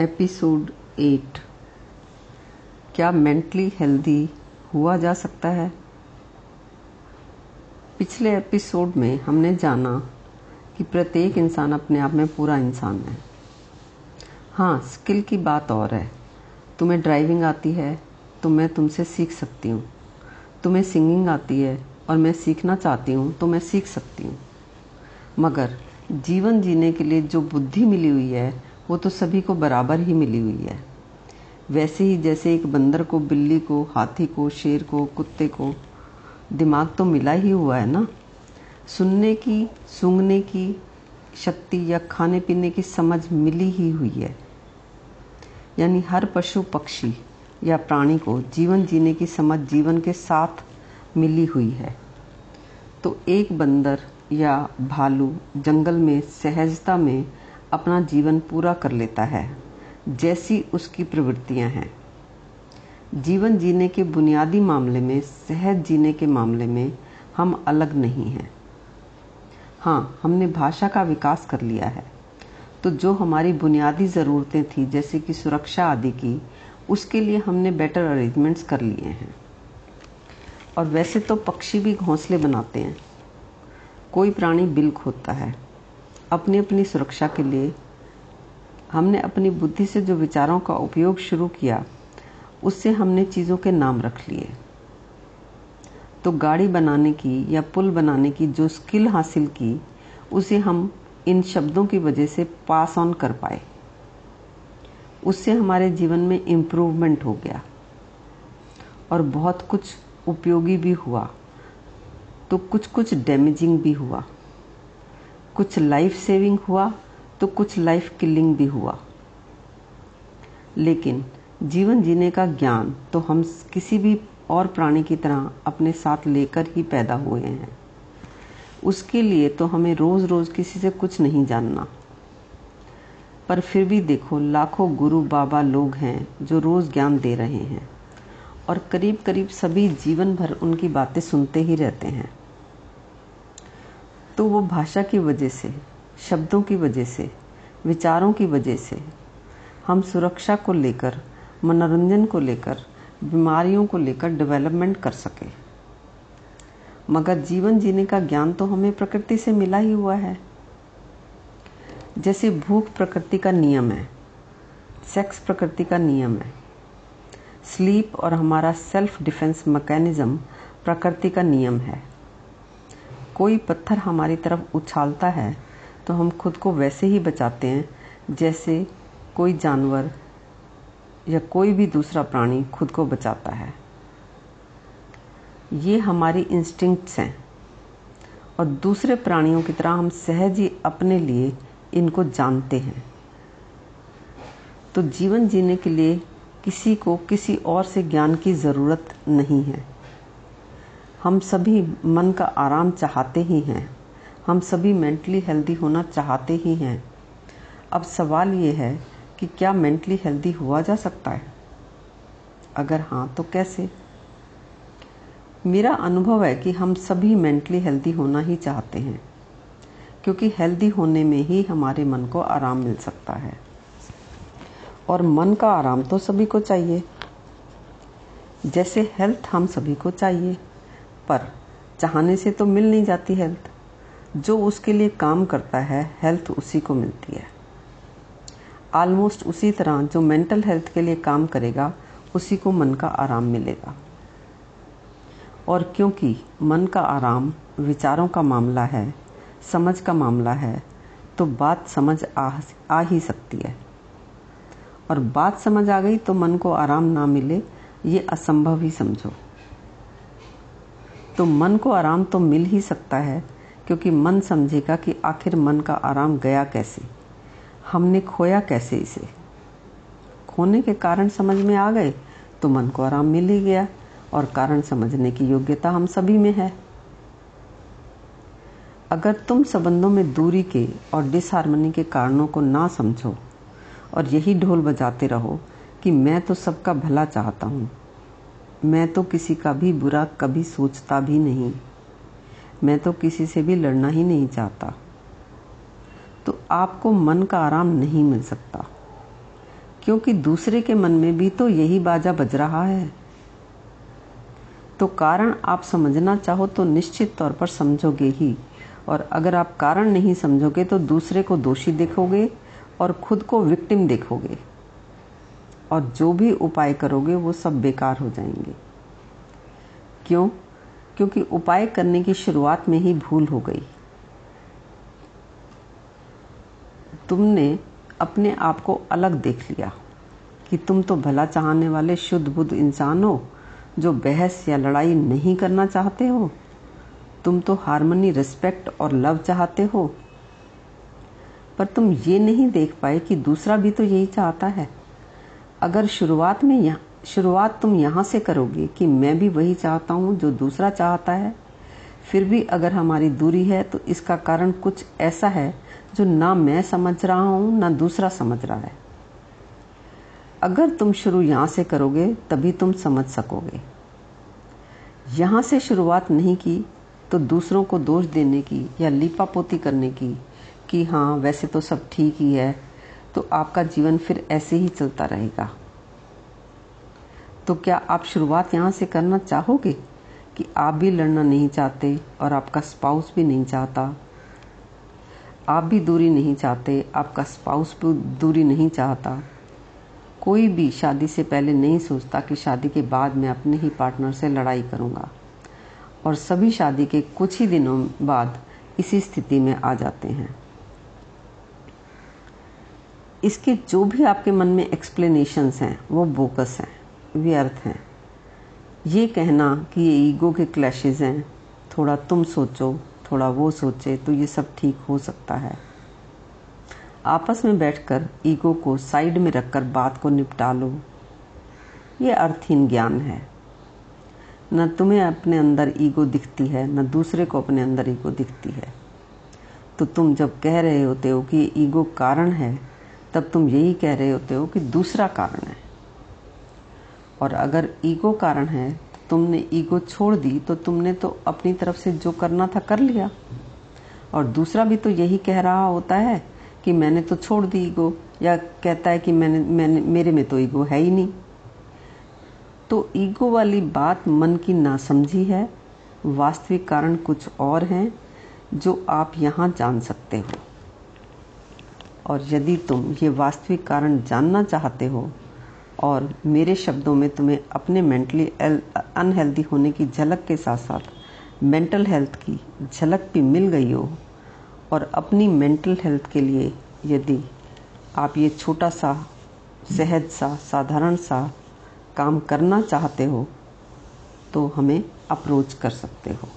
Episode eight. क्या mentally healthy हुआ जा सकता है? पिछले एपिसोड में हमने जाना कि प्रत्येक इंसान अपने आप में पूरा इंसान है। हाँ स्किल की बात और है। तुम्हें ड्राइविंग आती है तो मैं तुमसे सीख सकती हूँ। तुम्हें सिंगिंग आती है और मैं सीखना चाहती हूँ तो मैं सीख सकती हूँ। मगर जीवन जीने के लिए जो बुद्धि मिली हुई है वो तो सभी को बराबर ही मिली हुई है। वैसे ही जैसे एक बंदर को, बिल्ली को, हाथी को, शेर को, कुत्ते को, दिमाग तो मिला ही हुआ है ना। सुनने की, सूंघने की शक्ति या खाने पीने की समझ मिली ही हुई है। यानी हर पशु पक्षी या प्राणी को जीवन जीने की समझ जीवन के साथ मिली हुई है। तो एक बंदर या भालू जंगल में, सहजता में अपना जीवन पूरा कर लेता है, जैसी उसकी प्रवृत्तियाँ हैं। जीवन जीने के बुनियादी मामले में, सहज जीने के मामले में हम अलग नहीं हैं। हाँ हमने भाषा का विकास कर लिया है। तो जो हमारी बुनियादी ज़रूरतें थी, जैसे कि सुरक्षा आदि की, उसके लिए हमने बेटर अरेंजमेंट्स कर लिए हैं। और वैसे तो पक्षी भी घोंसले बनाते हैं। कोई प्राणी बिल खोदता है। अपनी अपनी सुरक्षा के लिए हमने अपनी बुद्धि से जो विचारों का उपयोग शुरू किया, उससे हमने चीज़ों के नाम रख लिए। तो गाड़ी बनाने की या पुल बनाने की जो स्किल हासिल की, उसे हम इन शब्दों की वजह से पास ऑन कर पाए। उससे हमारे जीवन में इम्प्रूवमेंट हो गया और बहुत कुछ उपयोगी भी हुआ। तो कुछ कुछ डैमेजिंग भी हुआ। कुछ लाइफ सेविंग हुआ तो कुछ लाइफ किलिंग भी हुआ। लेकिन जीवन जीने का ज्ञान तो हम किसी भी और प्राणी की तरह अपने साथ लेकर ही पैदा हुए हैं। उसके लिए तो हमें रोज रोज किसी से कुछ नहीं जानना। पर फिर भी देखो, लाखों गुरु बाबा लोग हैं जो रोज ज्ञान दे रहे हैं और करीब करीब सभी जीवन भर उनकी बातें सुनते ही रहते हैं। तो वो भाषा की वजह से, शब्दों की वजह से, विचारों की वजह से, हम सुरक्षा को लेकर, मनोरंजन को लेकर, बीमारियों को लेकर डेवलपमेंट कर सके। मगर जीवन जीने का ज्ञान तो हमें प्रकृति से मिला ही हुआ है। जैसे भूख प्रकृति का नियम है सेक्स प्रकृति का नियम है स्लीप और हमारा सेल्फ डिफेंस मैकेनिज्म प्रकृति का नियम है। कोई पत्थर हमारी तरफ़ उछालता है तो हम खुद को वैसे ही बचाते हैं, जैसे कोई जानवर या कोई भी दूसरा प्राणी खुद को बचाता है। ये हमारी इंस्टिंक्ट्स हैं। और दूसरे प्राणियों की तरह हम सहज ही अपने लिए इनको जानते हैं। तो जीवन जीने के लिए किसी को किसी और से ज्ञान की ज़रूरत नहीं है। हम सभी मन का आराम चाहते ही हैं। हम सभी मेंटली हेल्दी होना चाहते ही हैं। अब सवाल ये है कि क्या मेंटली हेल्दी हुआ जा सकता है? अगर हाँ तो कैसे? मेरा अनुभव है कि हम सभी मेंटली हेल्दी होना ही चाहते हैं, क्योंकि हेल्दी होने में ही हमारे मन को आराम मिल सकता है। और मन का आराम तो सभी को चाहिए। जैसे हेल्थ हम सभी को चाहिए। पर चाहने से तो मिल नहीं जाती हेल्थ। जो उसके लिए काम करता है हेल्थ उसी को मिलती है। ऑलमोस्ट उसी तरह जो मेंटल हेल्थ के लिए काम करेगा उसी को मन का आराम मिलेगा। और क्योंकि मन का आराम विचारों का मामला है समझ का मामला है तो बात समझ आ, आ ही सकती है। और बात समझ आ गई तो मन को आराम ना मिले ये असंभव ही समझो। तो मन को आराम तो मिल ही सकता है, क्योंकि मन समझेगा कि आखिर मन का आराम गया कैसे? हमने खोया कैसे इसे? खोने के कारण समझ में आ गए तो मन को आराम मिल ही गया, और कारण समझने की योग्यता हम सभी में है। अगर तुम संबंधों में दूरी के और डिसहारमोनी के कारणों को ना समझो, और यही ढोल बजाते रहो कि मैं तो सबका भला चाहता हूँ मैं तो किसी का भी बुरा कभी सोचता भी नहीं। मैं तो किसी से भी लड़ना ही नहीं चाहता। तो आपको मन का आराम नहीं मिल सकता। क्योंकि दूसरे के मन में भी तो यही बाजा बज रहा है। तो कारण आप समझना चाहो तो निश्चित तौर पर समझोगे ही। और अगर आप कारण नहीं समझोगे तो दूसरे को दोषी देखोगे और खुद को विक्टिम देखोगे। और जो भी उपाय करोगे वो सब बेकार हो जाएँगे। क्यों? क्योंकि उपाय करने की शुरुआत में ही भूल हो गई। तुमने अपने आप को अलग देख लिया कि तुम तो भला चाहने वाले शुद्ध बुद्ध इंसान हो, जो बहस या लड़ाई नहीं करना चाहते हो। तुम तो हारमोनी, रिस्पेक्ट और लव चाहते हो। पर तुम ये नहीं देख पाए कि दूसरा भी तो यही चाहता है। अगर शुरुआत में यहाँ, शुरुआत तुम यहाँ से करोगे कि मैं भी वही चाहता हूँ जो दूसरा चाहता है, फिर भी अगर हमारी दूरी है तो इसका कारण कुछ ऐसा है जो ना मैं समझ रहा हूँ, ना दूसरा समझ रहा है। अगर तुम शुरू यहाँ से करोगे, तभी तुम समझ सकोगे। यहाँ से शुरुआत नहीं की तो दूसरों को दोष देने की या लीपापोती करने की, कि हाँ वैसे तो सब ठीक ही है तो आपका जीवन फिर ऐसे ही चलता रहेगा। तो क्या आप शुरुआत यहाँ से करना चाहोगे कि आप भी लड़ना नहीं चाहते और आपका स्पाउस भी नहीं चाहता? आप भी दूरी नहीं चाहते, आपका स्पाउस भी दूरी नहीं चाहता। कोई भी शादी से पहले नहीं सोचता कि शादी के बाद मैं अपने ही पार्टनर से लड़ाई करूँगा। और सभी शादी के कुछ ही दिनों बाद इसी स्थिति में आ जाते हैं। इसके जो भी आपके मन में एक्सप्लेनेशंस हैं, वो बोकस हैं, व्यर्थ हैं। ये कहना कि ये ईगो के क्लैशेज हैं, थोड़ा तुम सोचो, थोड़ा वो सोचे तो ये सब ठीक हो सकता है। आपस में बैठकर ईगो को साइड में रखकर बात को निपटा लो ये अर्थहीन ज्ञान है। न तुम्हें अपने अंदर ईगो दिखती है, न दूसरे को अपने अंदर ईगो दिखती है। तो तुम जब कह रहे होते हो कि ईगो कारण है तब तुम यही कह रहे होते हो कि दूसरा कारण है। और अगर ईगो कारण है तो तुमने ईगो छोड़ दी तो तुमने तो अपनी तरफ़ से जो करना था कर लिया। और दूसरा भी तो यही कह रहा होता है कि मैंने तो छोड़ दी ईगो, या कहता है कि मैंने मैंने, मेरे में तो ईगो है ही नहीं। तो ईगो वाली बात मन की नासमझी है, वास्तविक कारण कुछ और हैं, जो आप यहाँ जान सकते हो। और यदि तुम ये वास्तविक कारण जानना चाहते हो और मेरे शब्दों में तुम्हें अपने मेंटली अनहेल्दी होने की झलक के साथ साथ मेंटल हेल्थ की झलक भी मिल गई हो और अपनी मेंटल हेल्थ के लिए यदि आप ये छोटा सा, सहज सा, साधारण सा काम करना चाहते हो तो हमें अप्रोच कर सकते हो।